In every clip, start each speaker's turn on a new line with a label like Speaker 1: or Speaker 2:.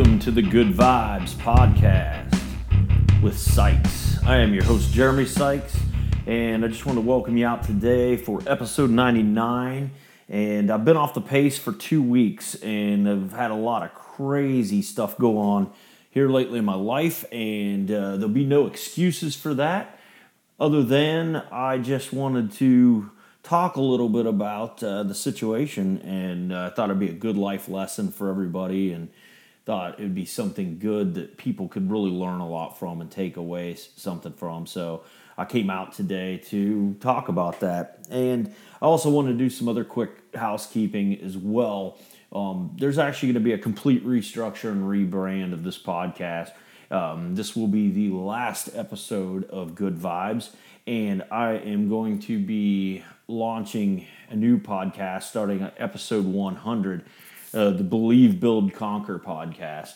Speaker 1: welcome to the Good Vibes podcast with Sykes. I am your host, Jeremy Sykes, and I just want to welcome you out today for episode 99. And I've been off the pace for two weeks, and I've had a lot of crazy stuff go on here lately in my life, and uh, there'll be no excuses for that. Other than I just wanted to talk a little bit about uh, the situation, and I uh, thought it'd be a good life lesson for everybody, and thought it would be something good that people could really learn a lot from and take away something from. So I came out today to talk about that, and I also want to do some other quick housekeeping as well. Um, there's actually going to be a complete restructure and rebrand of this podcast. Um, this will be the last episode of Good Vibes, and I am going to be launching a new podcast starting at episode 100, uh, the Believe, Build, Conquer podcast.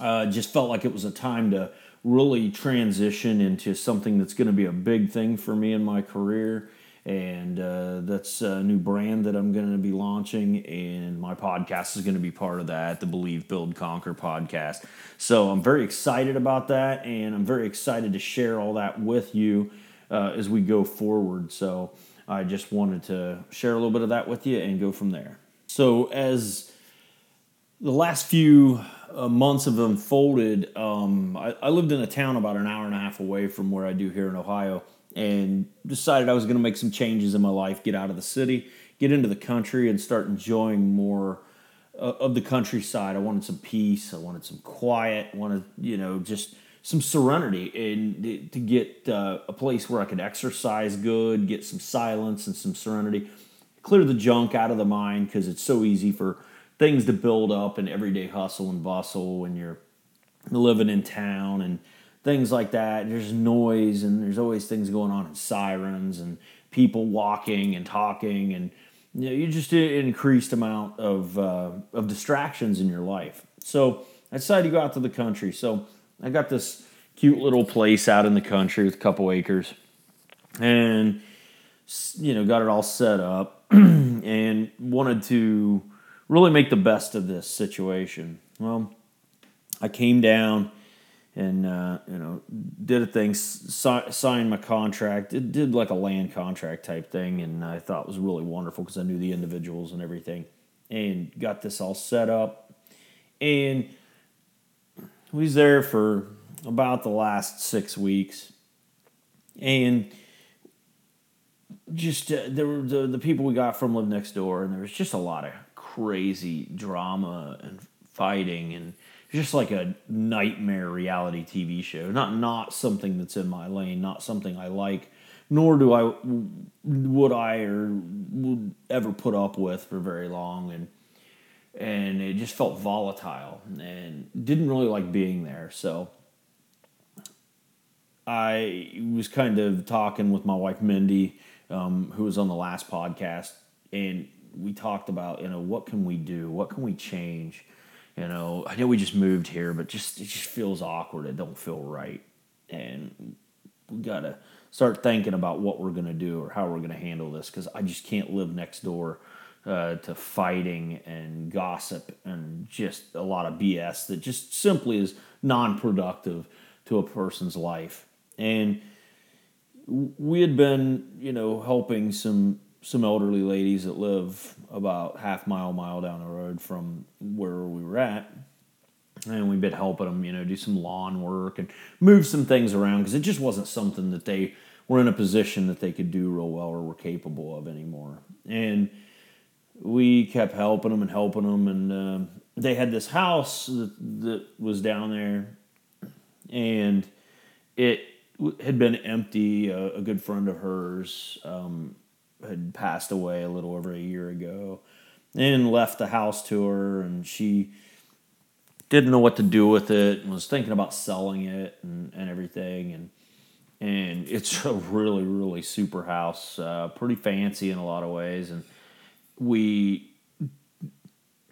Speaker 1: Uh, just felt like it was a time to really transition into something that's going to be a big thing for me in my career. And uh, that's a new brand that I'm going to be launching, and my podcast is going to be part of that, the Believe, Build, Conquer podcast. So I'm very excited about that, and I'm very excited to share all that with you uh, as we go forward. So I just wanted to share a little bit of that with you and go from there. So, as the last few uh, months have unfolded, um, I, I, lived in a town about an hour and a half away from where I do here in Ohio and decided I was going to make some changes in my life, get out of the city, get into the country, and start enjoying more uh, of the countryside. I wanted some peace, I wanted some quiet, wanted, you know, just some serenity and to get uh, a place where I could exercise good, get some silence and some serenity, clear the junk out of the mind because it's so easy for things to build up in everyday hustle and bustle when you're living in town and things like that. There's noise and there's always things going on and sirens and people walking and talking and you know you just an increased amount of uh, of distractions in your life. So I decided to go out to the country. So I got this cute little place out in the country with a couple acres, and you know got it all set up, and wanted to really make the best of this situation. Well, I came down and uh, you know did a thing, si- signed my contract. It did like a land contract type thing, and I thought was really wonderful because I knew the individuals and everything, and got this all set up, and we was there for about the last six weeks, and just uh, there were the, the people we got from live next door, and there was just a lot of crazy drama and fighting, and just like a nightmare reality TV show. Not not something that's in my lane, not something I like, nor do I would I or would ever put up with for very long, and and it just felt volatile and didn't really like being there. So I was kind of talking with my wife Mindy, um, who was on the last podcast, and we talked about you know what can we do, what can we change. You know, I know we just moved here, but just it just feels awkward. It don't feel right, and we gotta start thinking about what we're gonna do or how we're gonna handle this because I just can't live next door uh, to fighting and gossip and just a lot of BS that just simply is non-productive to a person's life. And we had been, you know, helping some some elderly ladies that live about half mile mile down the road from where we were at. And we've been helping them you know do some lawn work and move some things around because it just wasn't something that they were in a position that they could do real well or were capable of anymore. And we kept helping them and helping them, and uh, they had this house that, that was down there, and it had been empty. A, a good friend of hers um, had passed away a little over a year ago, and left the house to her, and she didn't know what to do with it, and was thinking about selling it and, and everything, and and it's a really really super house, uh, pretty fancy in a lot of ways, and we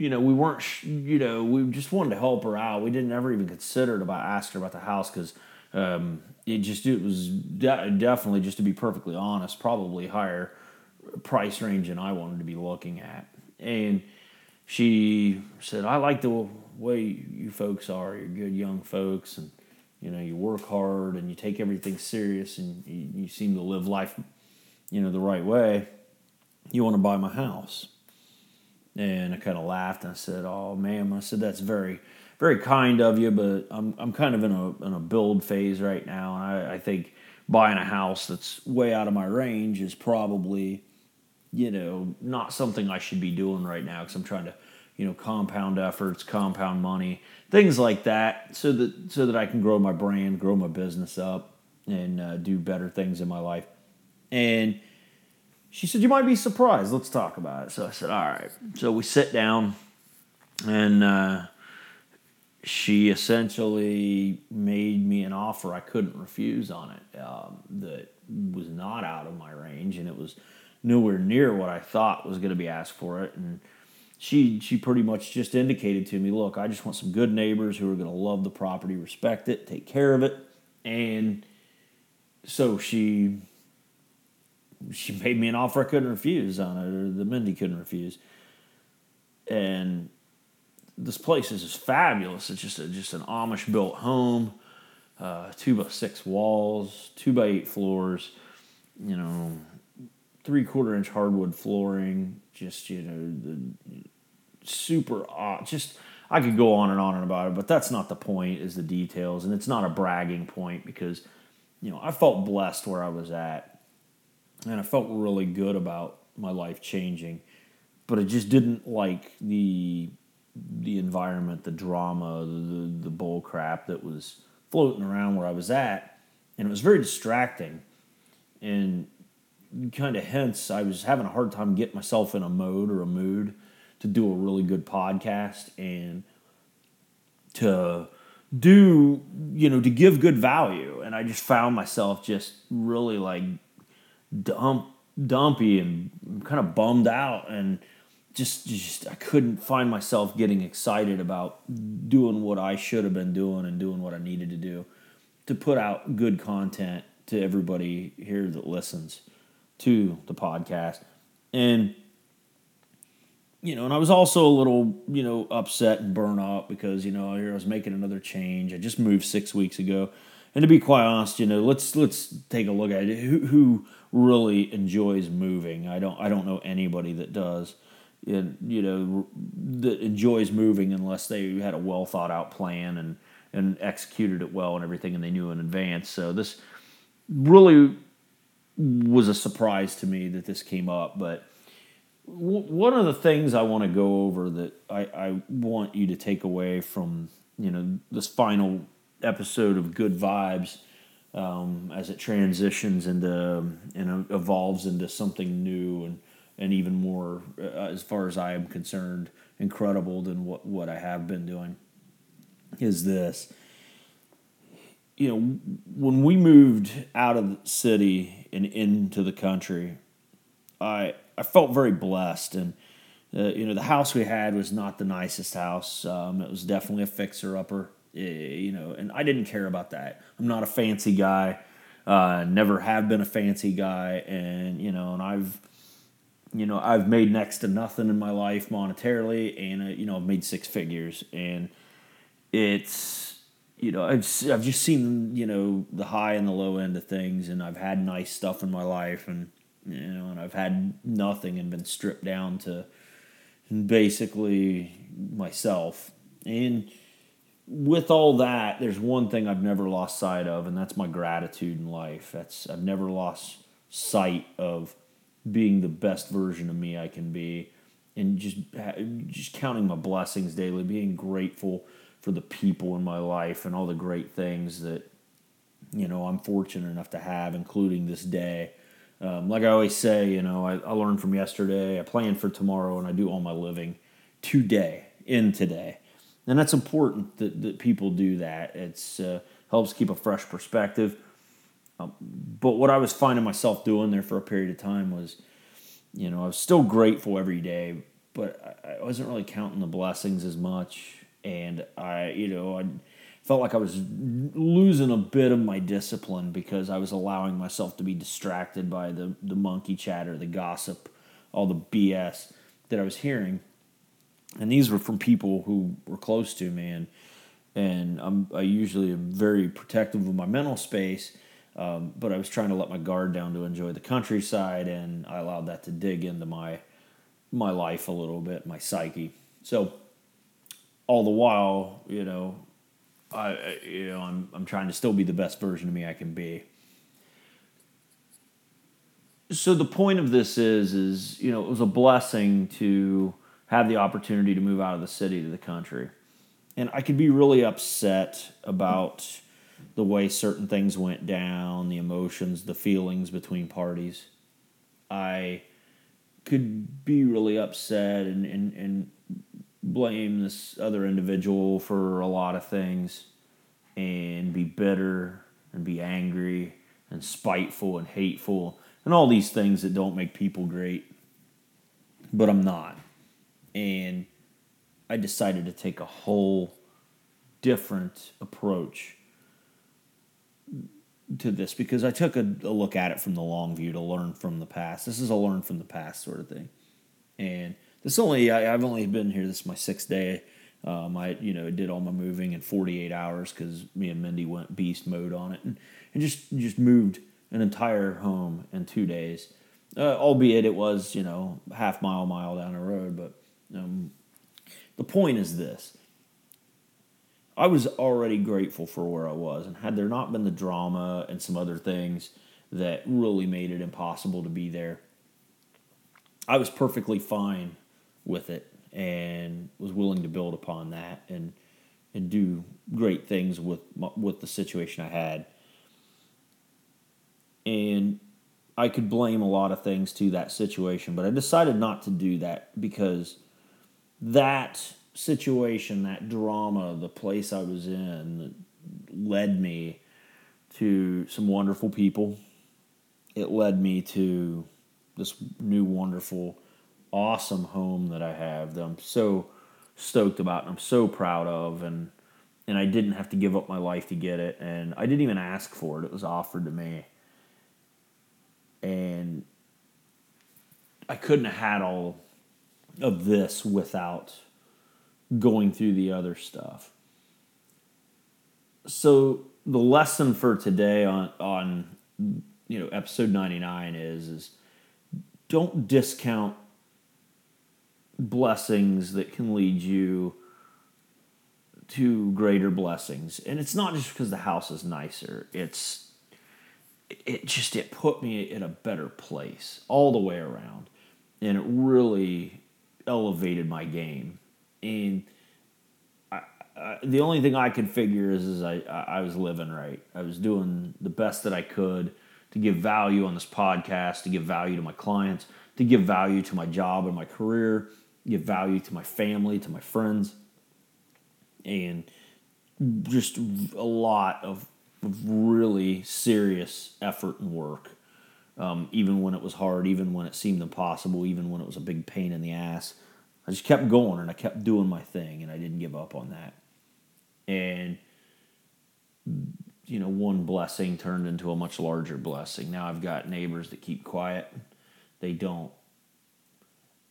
Speaker 1: you know, we weren't, you know, we just wanted to help her out. We didn't ever even consider it about asking her about the house because um, it just it was de- definitely just to be perfectly honest, probably higher price range than I wanted to be looking at. And she said, "I like the way you folks are, you're good young folks, and you know you work hard and you take everything serious, and you, you seem to live life, you know, the right way. You want to buy my house?" And I kind of laughed and I said, "Oh, ma'am," I said, "That's very." Very kind of you, but I'm, I'm kind of in a, in a build phase right now, and I, I think buying a house that's way out of my range is probably, you know, not something I should be doing right now because I'm trying to, you know, compound efforts, compound money, things like that, so that so that I can grow my brand, grow my business up, and uh, do better things in my life. And she said, "You might be surprised. Let's talk about it." So I said, "All right." So we sit down, and. Uh, she essentially made me an offer I couldn't refuse on it um, that was not out of my range and it was nowhere near what I thought was going to be asked for it and she she pretty much just indicated to me look I just want some good neighbors who are going to love the property respect it take care of it and so she she made me an offer I couldn't refuse on it or the Mindy couldn't refuse and this place is just fabulous. It's just a, just an Amish built home, uh, two by six walls, two by eight floors, you know, three quarter inch hardwood flooring. Just you know the super uh, just I could go on and on and about it, but that's not the point. Is the details, and it's not a bragging point because you know I felt blessed where I was at, and I felt really good about my life changing, but I just didn't like the the environment, the drama, the, the bull crap that was floating around where I was at. And it was very distracting. And kind of hence, I was having a hard time getting myself in a mode or a mood to do a really good podcast and to do, you know, to give good value. And I just found myself just really like dump, dumpy and kind of bummed out. And, just just I couldn't find myself getting excited about doing what I should have been doing and doing what I needed to do to put out good content to everybody here that listens to the podcast. And you know, and I was also a little, you know, upset and burnt out because, you know, here I was making another change. I just moved 6 weeks ago. And to be quite honest, you know, let's let's take a look at it. Who, who really enjoys moving? I don't I don't know anybody that does and you know that enjoys moving unless they had a well thought out plan and and executed it well and everything and they knew in advance. So this really was a surprise to me that this came up but w- one of the things i want to go over that I, I want you to take away from you know this final episode of good vibes um, as it transitions into and evolves into something new and and even more, uh, as far as I am concerned, incredible than what, what I have been doing is this. You know, when we moved out of the city and into the country, I I felt very blessed, and uh, you know the house we had was not the nicest house. Um, it was definitely a fixer upper. You know, and I didn't care about that. I'm not a fancy guy. Uh, never have been a fancy guy, and you know, and I've you know, I've made next to nothing in my life monetarily, and uh, you know, I've made six figures, and it's you know, I've I've just seen you know the high and the low end of things, and I've had nice stuff in my life, and you know, and I've had nothing and been stripped down to basically myself, and with all that, there's one thing I've never lost sight of, and that's my gratitude in life. That's I've never lost sight of being the best version of me I can be, and just just counting my blessings daily, being grateful for the people in my life and all the great things that you know I'm fortunate enough to have, including this day. Um, like I always say, you know, I, I learned from yesterday, I plan for tomorrow, and I do all my living today, in today. And that's important that, that people do that. It's uh, helps keep a fresh perspective um, but what I was finding myself doing there for a period of time was, you know, I was still grateful every day, but I, wasn't really counting the blessings as much. And I, you know, I felt like I was losing a bit of my discipline because I was allowing myself to be distracted by the, the monkey chatter, the gossip, all the BS that I was hearing. and these were from people who were close to me, and and I'm I usually am very protective of my mental space. Um, but I was trying to let my guard down to enjoy the countryside, and I allowed that to dig into my my life a little bit, my psyche. So all the while, you know, I you know I'm I'm trying to still be the best version of me I can be. So the point of this is is you know it was a blessing to have the opportunity to move out of the city to the country. And I could be really upset about the way certain things went down, the emotions, the feelings between parties. I could be really upset and, and, and blame this other individual for a lot of things and be bitter and be angry and spiteful and hateful and all these things that don't make people great. But I'm not and I decided to take a whole different approach to this because I took a, a, look at it from the long view to learn from the past. This is a learn from the past sort of thing, and this only I, have only been here. This is my sixth day. Um, I you know did all my moving in 48 hours because me and Mindy went beast mode on it and, and just just moved an entire home in two days. Uh, albeit it was you know half mile mile down the road, but um, the point is this I was already grateful for where I was, and had there not been the drama and some other things that really made it impossible to be there, I was perfectly fine with it and was willing to build upon that and and do great things with with the situation I had. And I could blame a lot of things to that situation, but I decided not to do that because that situation, that drama, the place I was in, led me to some wonderful people. It led me to this new, wonderful, awesome home that I have that I'm so stoked about and I'm so proud of. And, and I didn't have to give up my life to get it. And I didn't even ask for it, it was offered to me. And I couldn't have had all of this without going through the other stuff. So the lesson for today on on you know episode 99 is is don't discount blessings that can lead you to greater blessings. And it's not just because the house is nicer. It's it just it put me in a better place all the way around. And it really elevated my game. And I, I, the only thing I could figure is, is I, I was living right. I was doing the best that I could to give value on this podcast, to give value to my clients, to give value to my job and my career, give value to my family, to my friends, and just a lot of, really serious effort and work. Um, even when it was hard, even when it seemed impossible, even when it was a big pain in the ass. I just kept going and I kept doing my thing and I didn't give up on that. And, you know, one blessing turned into a much larger blessing. Now I've got neighbors that keep quiet. They don't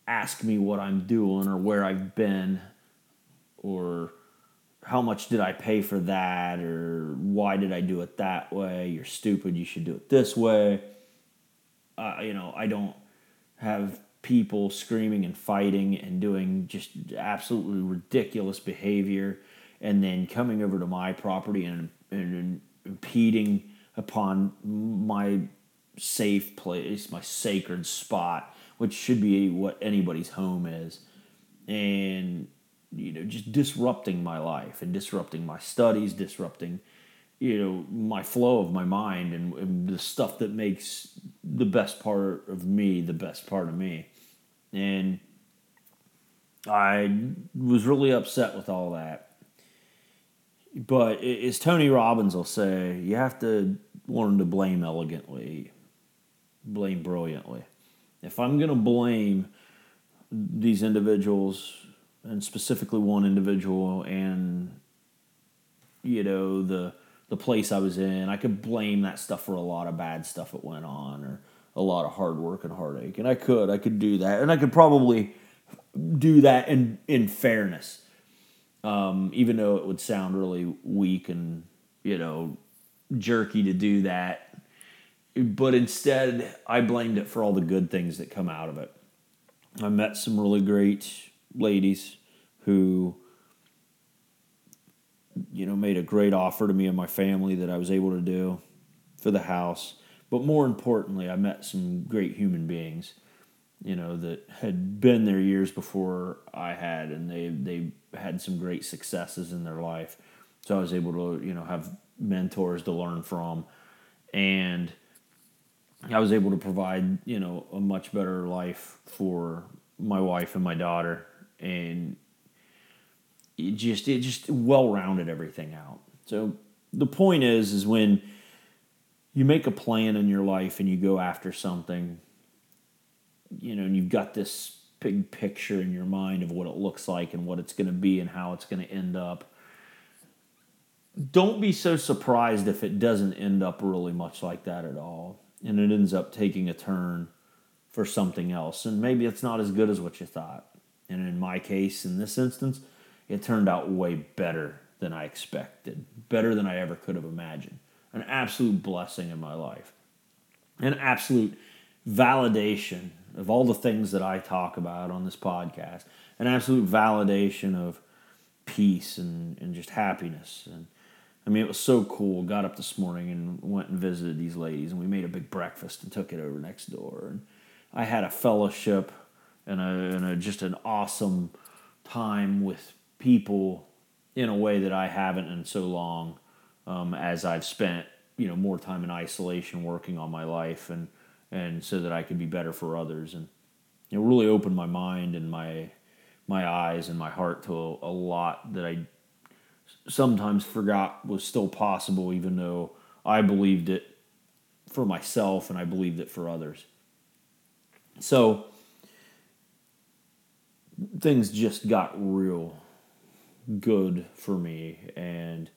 Speaker 1: ask me what I'm doing or where I've been or how much did I pay for that or why did I do it that way? You're stupid. You should do it this way. Uh, you know, I don't have people screaming and fighting and doing just absolutely ridiculous behavior and then coming over to my property and, and impeding upon my safe place, my sacred spot, which should be what anybody's home is. And, you know, just disrupting my life and disrupting my studies, disrupting, you know, my flow of my mind and, and the stuff that makes the best part of me the best part of me. And I was really upset with all that. But as Tony Robbins will say, you have to learn to blame elegantly, blame brilliantly. If I'm going to blame these individuals, and specifically one individual, and you know the the place I was in, I could blame that stuff for a lot of bad stuff that went on, or a lot of hard work and heartache. And I could, I could do that. And I could probably do that in in fairness. Um, even though it would sound really weak and you know jerky to do that, but instead I blamed it for all the good things that come out of it. I met some really great ladies who you know made a great offer to me and my family that I was able to do for the house. But more importantly, I met some great human beings, you know, that had been there years before I had, and they they had some great successes in their life. So I was able to, you know, have mentors to learn from, and I was able to provide, you know, a much better life for my wife and my daughter, and it just it just well rounded everything out. So the point is, is when you make a plan in your life and you go after something, you know, and you've got this big picture in your mind of what it looks like and what it's going to be and how it's going to end up. Don't be so surprised if it doesn't end up really much like that at all and it ends up taking a turn for something else. And maybe it's not as good as what you thought. And in my case, in this instance, it turned out way better than I expected, better than I ever could have imagined. An absolute blessing in my life, an absolute validation of all the things that I talk about on this podcast, an absolute validation of peace and, and just happiness. And I mean, it was so cool. Got up this morning and went and visited these ladies, and we made a big breakfast and took it over next door. And I had a fellowship and a, and a just an awesome time with people in a way that I haven't in so long, um, as I've spent you know more time in isolation working on my life and and so that I could be better for others and it really opened my mind and my my eyes and my heart to a, a lot that I sometimes forgot was still possible, even though I believed it for myself and I believed it for others. So things just got real good for me and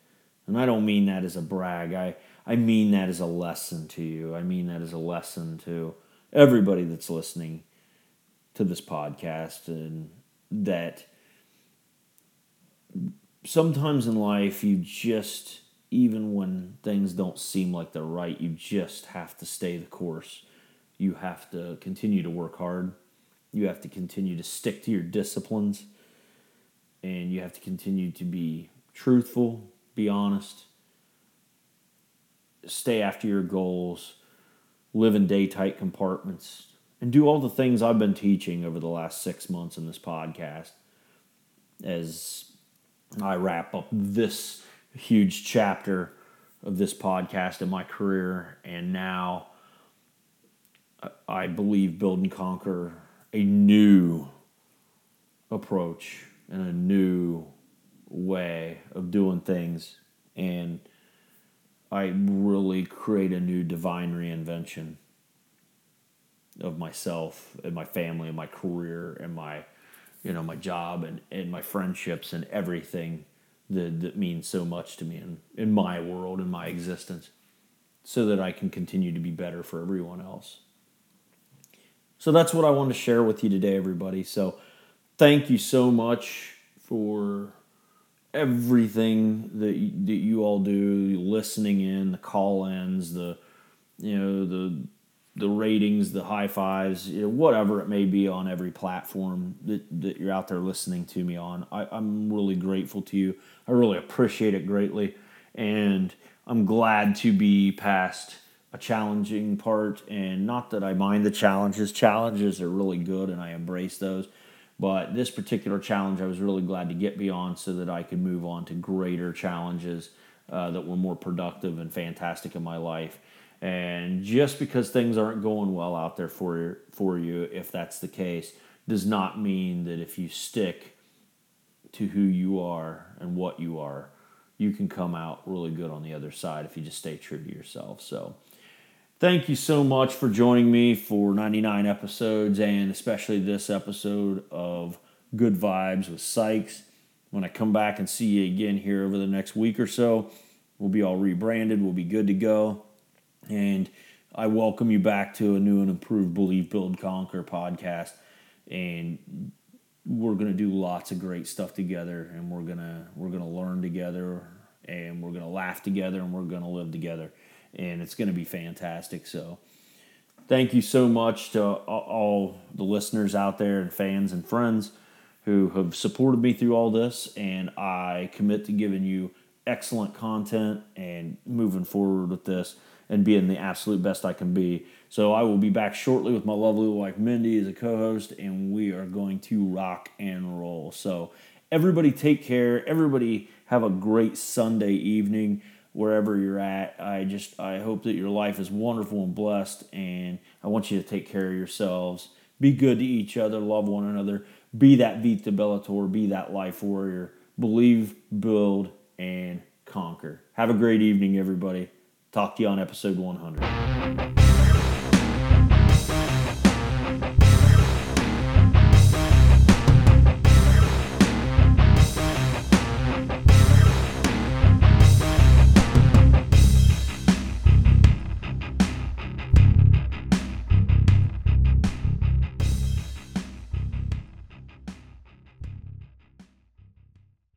Speaker 1: and I don't mean that as a brag. I I mean that as a lesson to you. I mean that as a lesson to everybody that's listening to this podcast and that sometimes in life you just even when things don't seem like they're right you just have to stay the course you have to continue to work hard you have to continue to stick to your disciplines and you have to continue to be truthful be honest stay after your goals live in day tight compartments and do all the things i've been teaching over the last six months in this podcast as I wrap up this huge chapter of this podcast in my career, and now I believe Build and Conquer a new approach and a new way of doing things, and I really create a new divine reinvention of myself and my family and my career and my you know my job and, and my friendships and everything that, that means so much to me in, in my world and my existence so that I can continue to be better for everyone else. So that's what I want to share with you today, everybody. So thank you so much for everything that you, that you all do, listening in, the call ins, the you know the the ratings, the high fives, you know, whatever it may be on every platform that, that you're out there listening to me on. I, I'm really grateful to you. I really appreciate it greatly. And I'm glad to be past a challenging part. And not that I mind the challenges, challenges are really good and I embrace those. But this particular challenge, I was really glad to get beyond so that I could move on to greater challenges uh, that were more productive and fantastic in my life. And just because things aren't going well out there for for you, if that's the case, does not mean that if you stick to who you are and what you are, you can come out really good on the other side if you just stay true to yourself. So, thank you so much for joining me for 99 episodes and especially this episode of Good Vibes with Sykes. When I come back and see you again here over the next week or so, we'll be all rebranded, we'll be good to go. And I welcome you back to a new and improved Believe, Build, Conquer podcast. And we're gonna do lots of great stuff together, and we're gonna we're gonna learn together, and we're gonna laugh together, and we're gonna live together, and it's gonna be fantastic. So, thank you so much to all the listeners out there and fans and friends who have supported me through all this, and I commit to giving you excellent content and moving forward with this and being the absolute best I can be. So I will be back shortly with my lovely wife Mindy as a co-host, and we are going to rock and roll. So everybody take care. Everybody have a great Sunday evening wherever you're at. I just I hope that your life is wonderful and blessed, and I want you to take care of yourselves. Be good to each other, love one another, be that Vita Bellator, be that life warrior. Believe, build, and conquer. Have a great evening, everybody. Talk to you on episode 100.